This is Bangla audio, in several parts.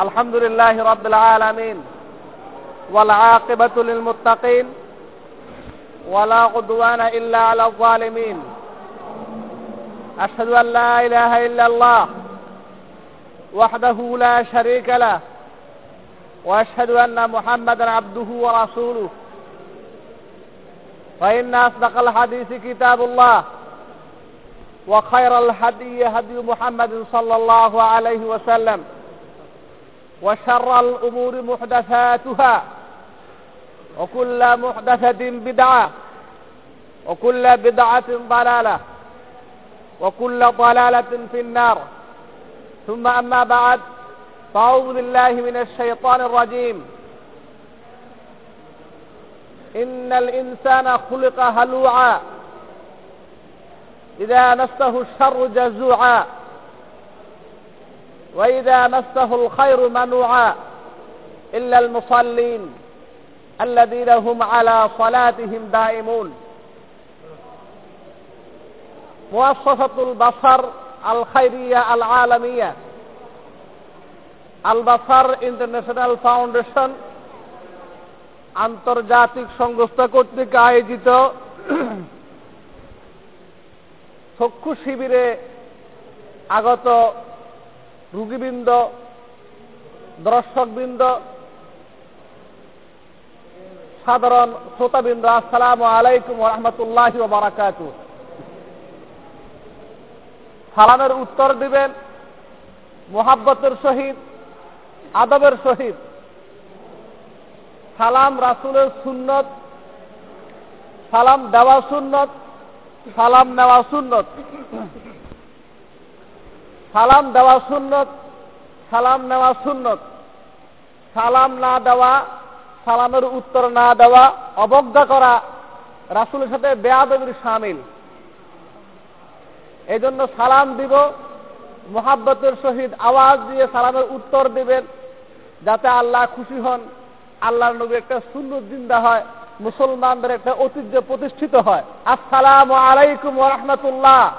الحمد لله رب العالمين والعاقبة للمتقين ولا عدوان إلا على الظالمين أشهد أن لا إله إلا الله وحده لا شريك له وأشهد أن محمدا عبده ورسوله فإن أصدق الحديث كتاب الله وخير الهدي هدي محمد صلى الله عليه وسلم وشر الأمور محدثاتها وكل محدثة بدعة وكل بدعة ضلالة وكل ضلالة في النار. ثم أما بعد فأعوذ بالله من الشيطان الرجيم. إن الإنسان خلق هلوعا إذا مسه الشر جزوعا. وإذا مسه الخير منوعا إلا المصلين الذين هم على صلاتهم دائمون مؤسسة البصر الخيرية العالمية البصر ইন্টারন্যাশনাল ফাউন্ডেশন আন্তর্জাতিক সংস্থা কর্তৃক আয়োজিত চক্ষু শিবিরে আগত রুগীবৃন্দ, দর্শকবৃন্দ, সাধারণ শ্রোতাবৃন্দ, আসসালাম আলাইকুম রহমতুল্লাহ বারাকাত সালামের উত্তর দিবেন মোহাব্বতের সহিত, আদবের সহিত। সালাম রাসুলের সুন্নত, সালাম দেওয়া সুন্নত, সালাম নেওয়া সুন্নত। সালাম দেওয়া সুন্নত, সালাম নেওয়া সুন্নত। সালাম না দেওয়া, সালামের উত্তর না দেওয়া, অবজ্ঞা করা রাসুলের সাথে বেয়াদবির সামিল। এই জন্য সালাম দিব, মোহাব্বতের সহিত আওয়াজ দিয়ে সালামের উত্তর দিবেন, যাতে আল্লাহ খুশি হন, আল্লাহর নবী একটা সুন্দর জিন্দা হয়, মুসলমানদের একটা ঐতিহ্য প্রতিষ্ঠিত হয়। আসসালাম আলাইকুম রহমতুল্লাহ।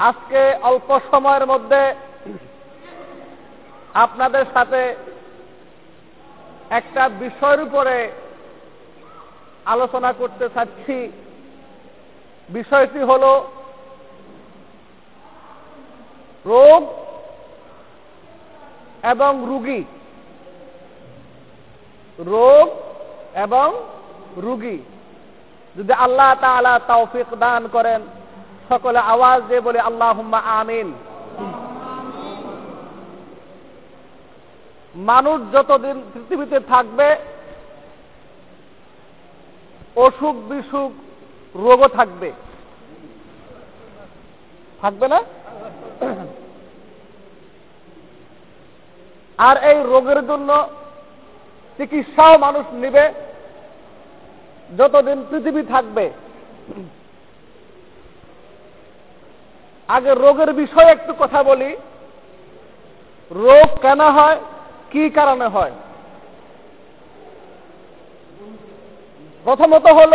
আজকে অল্প সময়ের মধ্যে আপনাদের সাথে একটা বিষয়ের উপরে আলোচনা করতে চাচ্ছি। বিষয়টি হল রোগ এবং রুগী। রোগ এবং রুগী। যদি আল্লাহ তালা তৌফিক দান করেন সকলে আওয়াজ দিয়ে বলে আল্লাহ আমিন। মানুষ যতদিন পৃথিবীতে থাকবে, অসুখ বিসুখ রোগও থাকবে। থাকবে না? আর এই রোগের জন্য চিকিৎসাও মানুষ নিবে। যতদিন পৃথিবী থাকবে আগে রোগের বিষয়ে একটু কথা বলি। রোগ কেন হয়? কি কারণে হয়? প্রথমত হল,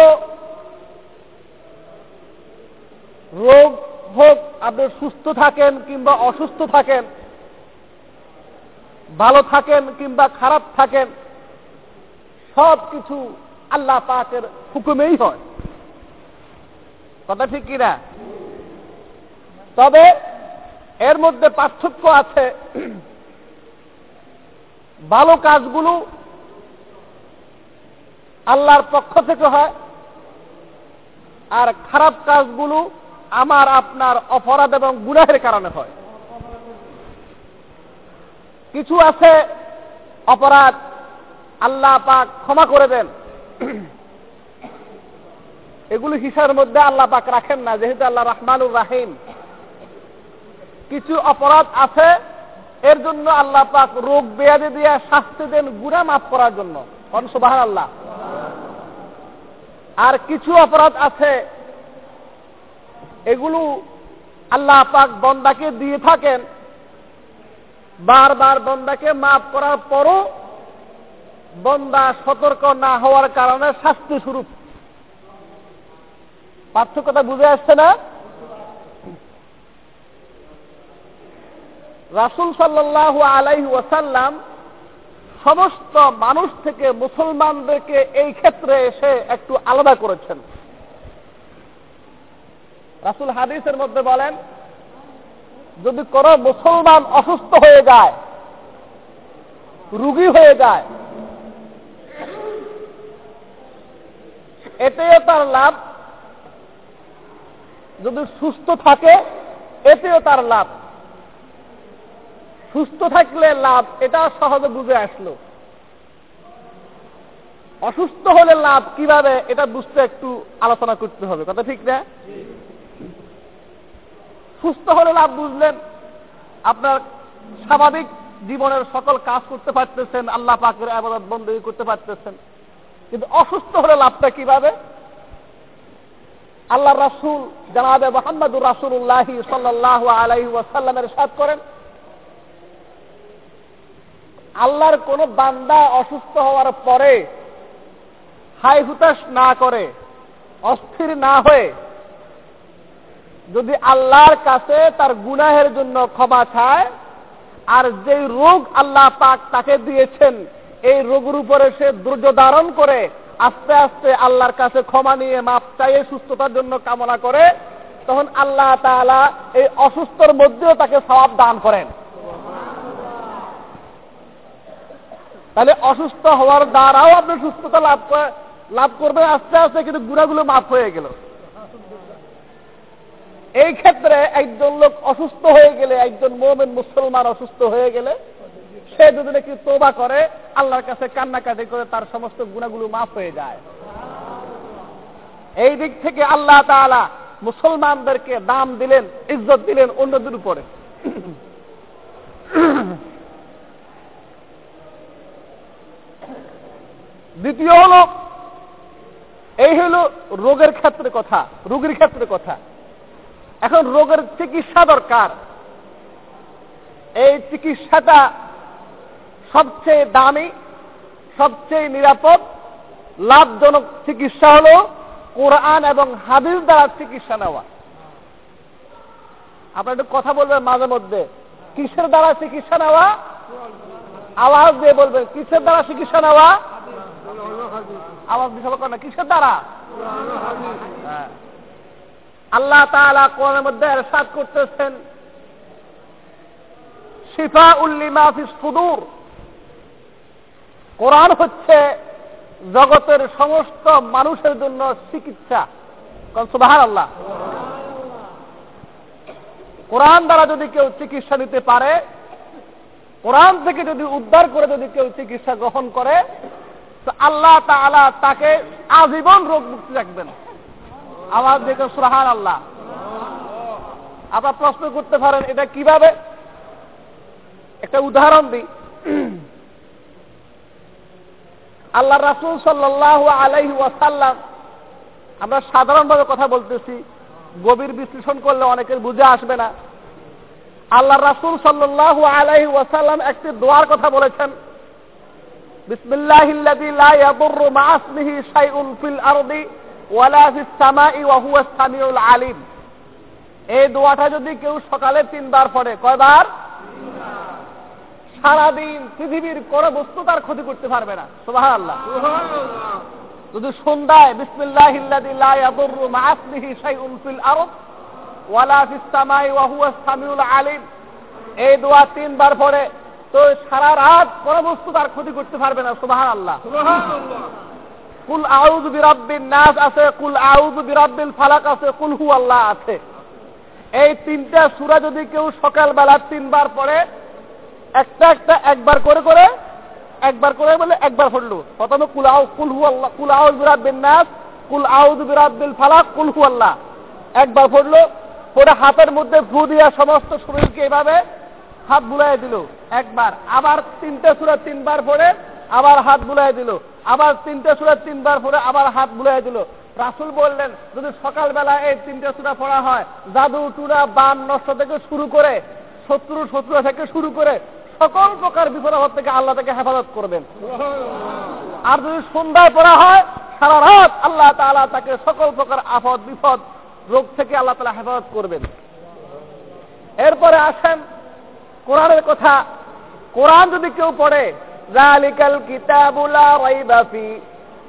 রোগ হোক, আপনি সুস্থ থাকেন কিংবা অসুস্থ থাকেন, ভালো থাকেন কিংবা খারাপ থাকেন সব কিছু আল্লাহ পাকের হুকুমেই হয়। কথা ঠিক কিনা? তবে এর মধ্যে পার্থক্য আছে। ভালো কাজগুলো আল্লাহর পক্ষ থেকে হয়, আর খারাপ কাজগুলো আমার, আপনার অপরাধ এবং গুনাহের কারণে হয়। কিছু আছে অপরাধ, আল্লাহ পাক ক্ষমা করে দেন। এগুলো হিসাবের মধ্যে আল্লাহ পাক রাখেন না, যেহেতু আল্লাহ রহমানুর রাহিম। কিছু অপরাধ আছে, এর জন্য আল্লাহ পাক রোগ বেয়াদে দিয়ে শাস্তি দেন গুণা মাফ করার জন্য। সুবাহ আল্লাহ আর কিছু অপরাধ আছে, এগুলো আল্লাহ পাক বন্দাকে দিয়ে থাকেন। বারবার বন্দাকে মাফ করার পরও বন্দা সতর্ক না হওয়ার কারণে শাস্তি স্বরূপ। পার্থক্যটা বুঝে আসছে না? রাসুল সাল্লাহ আলাইহি ওয়াসাল্লাম সমস্ত মানুষ থেকে মুসলমানদেরকে এই ক্ষেত্রে এসে একটু আলাদা করেছেন। রাসুল হাদিসের মধ্যে বলেন, যদি কোনো মুসলমান অসুস্থ হয়ে যায়, রুগী হয়ে যায়, এতেও তার লাভ। যদি সুস্থ থাকে, এতেও তার লাভ। সুস্থ থাকলে লাভ, এটা সহজে বুঝে আসলো। অসুস্থ হলে লাভ কীভাবে, এটা বুঝতে একটু আলোচনা করতে হবে, কথা ঠিক না? সুস্থ হলে লাভ বুঝলেন, আপনার স্বাভাবিক জীবনের সকল কাজ করতে পারতেছেন, আল্লাহ পাকের আবাদত বন্দী করতে পারতেছেন। কিন্তু অসুস্থ হলে লাভটা কীভাবে? আল্লাহ রাসুল, জানাবে মোহাম্মদুর রাসুল্লাহ সাল্লাহ আলাইহি ওয়াসাল্লামের সাথ করেন আল্লাহর কোন বান্দা অসুস্থ হওয়ার পরে হাই হুতাশ না করে, অস্থির না হয়ে যদি আল্লাহর কাছে তার গুনাহের জন্য ক্ষমা চায়, আর যেই রোগ আল্লাহ পাক তাকে দিয়েছেন, এই রোগের উপরে সে ধৈর্য ধারণ করে আস্তে আস্তে আল্লাহর কাছে ক্ষমা নিয়ে মাপ চাইয়ে সুস্থতার জন্য কামনা করে, তখন আল্লাহ তাআলা এই অসুস্থর মধ্যেও তাকে সবাব দান করেন। তাহলে অসুস্থ হওয়ার দ্বারাও আপনি সুস্থতা লাভ লাভ করবেন আস্তে আস্তে কিন্তু গুণাগুলো মাফ হয়ে গেল। এই ক্ষেত্রে একজন লোক অসুস্থ হয়ে গেলে, একজন মোমেন মুসলমান অসুস্থ হয়ে গেলে, সে যদি নাকি তোবা করে? আল্লাহর কাছে কান্নাকাটি করে তার সমস্ত গুণাগুলো মাফ হয়ে যায়। এই দিক থেকে আল্লাহ তাআলা মুসলমানদেরকে দাম দিলেন, ইজ্জত দিলেন অন্যদের উপরে। দ্বিতীয় হলো, এই হলো রোগের ক্ষেত্রে কথা, রোগীর ক্ষেত্রে কথা। এখন রোগের চিকিৎসা দরকার। এই চিকিৎসাটা সবচেয়ে দামি, সবচেয়ে নিরাপদ, লাভজনক চিকিৎসা হল কোরআন এবং হাদিস দ্বারা চিকিৎসা নেওয়া। আপনার একটু কথা বলবেন মাঝে মধ্যে। কিসের দ্বারা চিকিৎসা নেওয়া? আওয়াজ দিয়ে বলবেন, কিসের দ্বারা চিকিৎসা নেওয়া? আওয়াজ বিশাল না, কিসের দ্বারা? হ্যাঁ। আল্লাহ তাআলা কোরআনের মধ্যে এরশাদ করতেছেন। শিফা উল্লিমা ফিস সুদূর। কোরআন হচ্ছে জগতের সমস্ত মানুষের জন্য চিকিৎসা। সুবাহার আল্লাহ কোরআন দ্বারা যদি কেউ চিকিৎসা নিতে পারে, কোরআন থেকে যদি উদ্ধার করে যদি কেউ চিকিৎসা গ্রহণ করে আল্লাহ তাআলা তাকে আজীবন রোগ মুক্তি রাখবেন। আওয়াজ দেখে সুরাহান আল্লাহ আপনার প্রশ্ন করতে পারেন, এটা কীভাবে? একটা উদাহরণ দিই। আল্লাহ রাসুল সাল্লাহ আলাইহি ওয়াসাল্লাম, আমরা সাধারণভাবে কথা বলতেছি, গভীর বিশ্লেষণ করলে অনেকের বুঝে আসবে না। আল্লাহ রাসুল সাল্লাহ আলাইহি ওয়াসাল্লাম একটি দোয়ার কথা বলেছেন বিসমিল্লাহিল্লাযী লা ইয়াদুররু মা ইসমিহি শাইউন ফিল আরদি ওয়ালা ফিস সামাই ওয়া হুয়াস সামিউল আলিম। এই দোয়াটা যদি কেউ সকালে তিনবার পড়ে কয়বার? সারাদিন পৃথিবীর কোনো বস্তু তার ক্ষতি করতে পারবে না। সুবাহ আল্লাহ যদি সন্ধ্যায় বিসমিল্লাহিল্লাযী লা ইয়াদুররু মা ইসমিহি শাইউন ফিল আরদ ওয়ালা ফিস সামাই ওয়া হুয়াস সামিউল আলিম এই দোয়া তিনবার পড়ে তো সারা রাত কোনো বস্তু তার ক্ষতি করতে পারবে না সুবাহান আল্লাহ কুল আউদ বিরাব্বিন নাস আছে কুল আউদ বিরাব্বিল ফালাক আছে কুল হু আল্লাহ আছে। এই তিনটা সুরা যদি কেউ সকালবেলা তিনবার পড়ে একটা একটা একবার করে করে একবার করে বলে একবার পড়ল। প্রথমে কুল আউ কুল হু আল্লাহ কুল আউদ বিরাব্বিন নাস কুল আউদ বিরাব্বিল ফালাক কুল হু আল্লাহ একবার পড়ল পরে হাতের মধ্যে ফু দিয়া সমস্ত শরীরকে এভাবে হাত বুলাই দিল। একবার, আবার তিনটে সুরা তিনবার পরে আবার হাত বুলাই দিল। আবার তিনটে সুরা তিনবার পরে আবার হাত বুলাই দিল। রাসুল বললেন, যদি সকালবেলা এই তিনটে সুরা পড়া হয়, জাদু টুরা বান, নষ্ট থেকে শুরু করে, শত্রু শত্রু থেকে শুরু করে সকল প্রকার বিপদ থেকে আল্লাহ থেকে হেফাজত করবেন। আর যদি সন্ধ্যায় পড়া হয়, সারা রাত আল্লাহ তালা তাকে সকল প্রকার আফদ বিপদ রোগ থেকে আল্লাহ তালা হেফাজত করবেন। এরপরে আসেন কোরআনের কথা। কোরআন যদি কেউ পড়ে জালিকাল কিতাবুলা রাইবাফি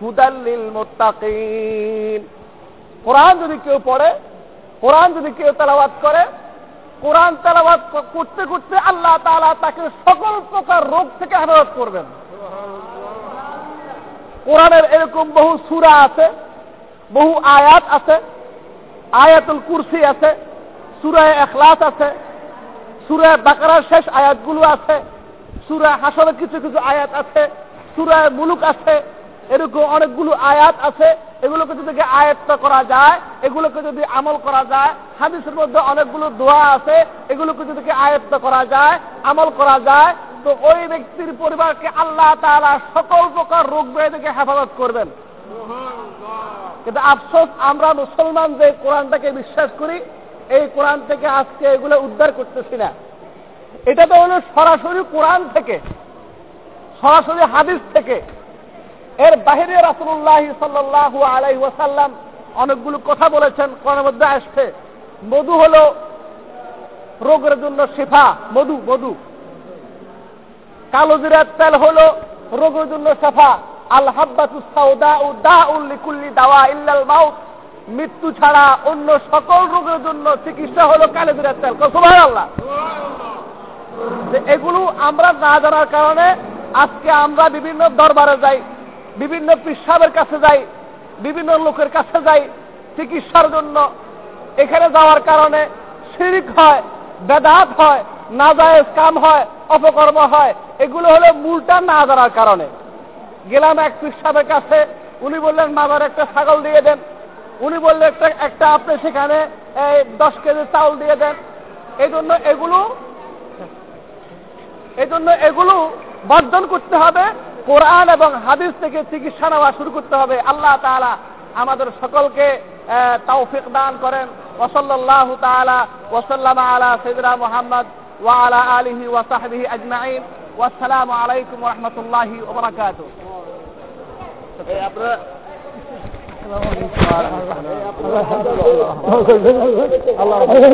হুদাল্লিল মুত্তাকিন। কোরআন যদি কেউ পড়ে, কোরআন যদি কেউ তেলাওয়াত করে, কোরআন তেলাওয়াত করতে করতে আল্লাহ তাআলা তাকে সকল প্রকার রোগ থেকে হেফাজত করবেন। কোরআনের এরকম বহু সূরা আছে, বহু আয়াত আছে, আয়াতুল কুরসি আছে, সূরায়ে ইখলাস আছে সূরায়ে বাকারার শেষ আয়াতগুলো আছে সূরা হাসরের কিছু কিছু আয়াত আছে সূরায়ে মুলুক আছে এরকম অনেকগুলো আয়াত আছে এগুলোকে যদি আয়ত্ত করা যায় এগুলোকে যদি আমল করা যায় হাদিসের মধ্যে অনেকগুলো দোয়া আছে এগুলোকে যদি আয়ত্ত করা যায় আমল করা যায় তো ওই ব্যক্তির পরিবারকে আল্লাহ তাআলা সকল প্রকার রোগ ব্যাধি থেকে হেফাজত করবেন। কিন্তু আফসোস আমরা মুসলমান যে কোরআনটাকে বিশ্বাস করি এই কোরআন থেকে আজকে এগুলো উদ্ধার করতেছি না। এটা তো হলো সরাসরি কোরআন থেকে, সরাসরি হাদিস থেকে। এর বাহিরে রাসুল্লাহ সাল্লাহ আলাই ওয়াসাল্লাম অনেকগুলো কথা বলেছেন, কোরআনের মধ্যে আসছে, মধু হলো রোগের জন্য শেফা, মধু মধু। কালো জিরার তেল হলো রোগের জন্য শেফা। আল হাব্বাতু সাউদা উ দা উল্লিকুল্লি দাওয়া ইল্লাল মাউত। মৃত্যু ছাড়া অন্য সকল রোগের জন্য চিকিৎসা হলো কালো জিরার তেল সুবহান আল্লাহ এগুলো আমরা না জানার কারণে আজকে আমরা বিভিন্ন দরবারে যাই, বিভিন্ন পিসাবের কাছে যাই, বিভিন্ন লোকের কাছে যাই চিকিৎসার জন্য। এখানে যাওয়ার কারণে শিরিক হয়, বেদাত হয়, নাজায়েজ কাম হয়, অপকর্ম হয়। এগুলো হলো মূলটা না জানার কারণে। গেলাম এক পিসাবের কাছে, উনি বললেন মামার একটা ছাগল দিয়ে দেন। উনি বললেন একটা একটা আপনি সেখানে দশ কেজি চাউল দিয়ে দেন। এই জন্য এগুলো এই জন্য এগুলো বর্জন করতে হবে। কোরআন এবং হাদিস থেকে চিকিৎসা নেওয়া শুরু করতে হবে। আল্লাহ তাআলা আমাদের সকলকে তৌফিক দান করেন। ওসল্লাহ তাআলা ওসাল্লাম আলা সৈদরা মোহাম্মদ ওয়া আলা আলিহি ওয়া সাহবিহি আজমাইন। ওয়াসসালামু আলাইকুম ওয়া রাহমাতুল্লাহি ওয়া বারাকাতুহু আপনারা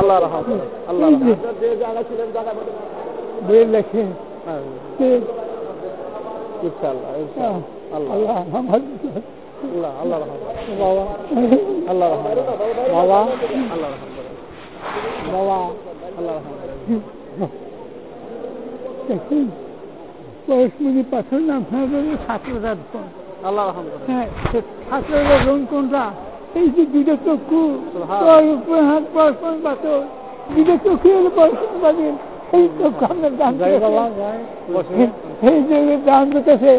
আল্লাহ রহমান আল্লাহ যে জায়গা ছিলেন জায়গা দুই লেখে ইনশাআল্লাহ আল্লাহ আমার আল্লাহ আল্লাহ রহমান বাবা আল্লাহ রহমান বাবা আল্লাহ রহমান বাবা আল্লাহ রহমান দেখুন পরশমণি পাথর নাম ছাত্ররাজ আল্লাহ হ্যাঁ ছাত্ররাজ রং কোনটা? এই যে দুটো চক্ষু সুবহান। তোর উপরে হাত পরস্পর পাথর দুটো চক্ষু হলো পরস্পর এই চক্ষু আপনার দান জয় বাবা করেছে। জয় বসে। এই যে দান করতেছে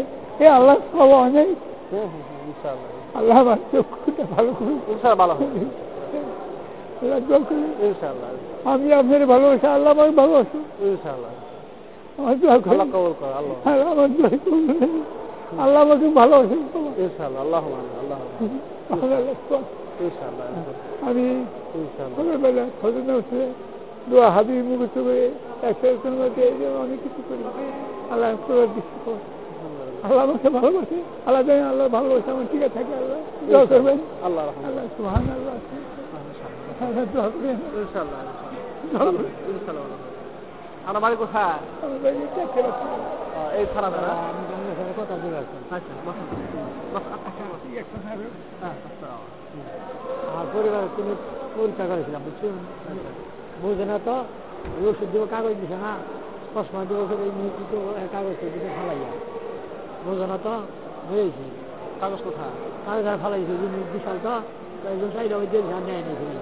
এ আল্লাহ সব অনেক। হুম হুম ইনশাআল্লাহ। আল্লাহ আমার চক্ষুটা ভালো করে ইনশাআল্লাহ ভালো হবে। আল্লাহ দোয়া করুন। আমি আপনার ভালোবাসা আল্লাহ আমাকে ভালোবাসো আমার দোয়া। কবুল করে আল্লাহ। আল্লাহ আমার দোয়া। আল্লাহ আমাকে ভালোবাসেন ইনশাআল্লাহ আল্লাহ আল্লাহ আল্লাহ দোয়া। ইনশাআল্লাহ আমি ছোটবেলা দোয়া হাবি মুখে করে মধ্যে অনেক কিছু করি। আল্লাহ আল্লাহ আমাকে ভালোবাসে। আল্লাহ জানে আল্লাহ ভালোবাসে আমার ঠিক থাকে আল্লাহ দোয়া করবেন। আল্লাহ আল্লাহ সুহান আল্লাহ আল্লাহ দোয়া করবেন। ইনশাআল্লাহ ইনশাআল্লাহ। বাড়ি কোথায়। এই কথা বলে আচ্ছা পরিবারের পরীক্ষা করেছিলাম বুঝছেন বুঝে না তো ওষুধ দিব কাগজ দিছে না। চশমা দিব কাগজ দিতে ফালাইয়া বুঝে না তো বুঝেছি। কাগজ কোথায়? কাগজ ফালাইছে বিশাল তো একজন সাইড দিয়ে নেয় নিয়েছিল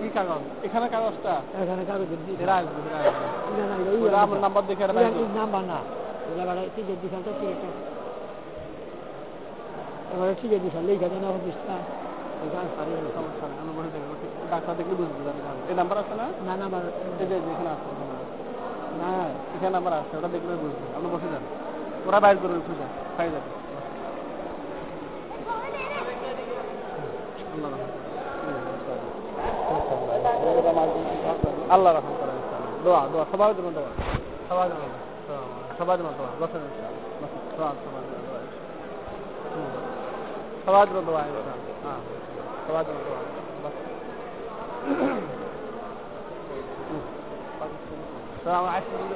কি কাগজ? এখানে কাগজটা? এখানে কাগজ এরা আসবে এরা আমার নাম্বার দেখে এরা নাম্বার না। বাড়া টিকিট তো এবারে টিকিট লেখা অফিসটা ডাক্তার দেখলে বুঝতে পারবে এই নাম্বার আছে না? না নাম্বার এখানে আছে না। এখানে নাম্বার আছে ওটা দেখলে বুঝবে। আপনি বসে যান। ওরা বাইর করবে খুঁজে খাই যাবে। আল্লাহ রহমান করে দোয়া দোয়া সবার জন্য দোয়া সবার জন্য দোয়া। সবার জন্য দোয়া বসেন ইনশাআল্লাহ। বসেন। দোয়া সবার জন্য দোয়া হুম। সবার জন্য দোয়া ইনশাআল্লাহ। হ্যাঁ সবার জন্য দোয়া বসেন। হুম। السلام عليكم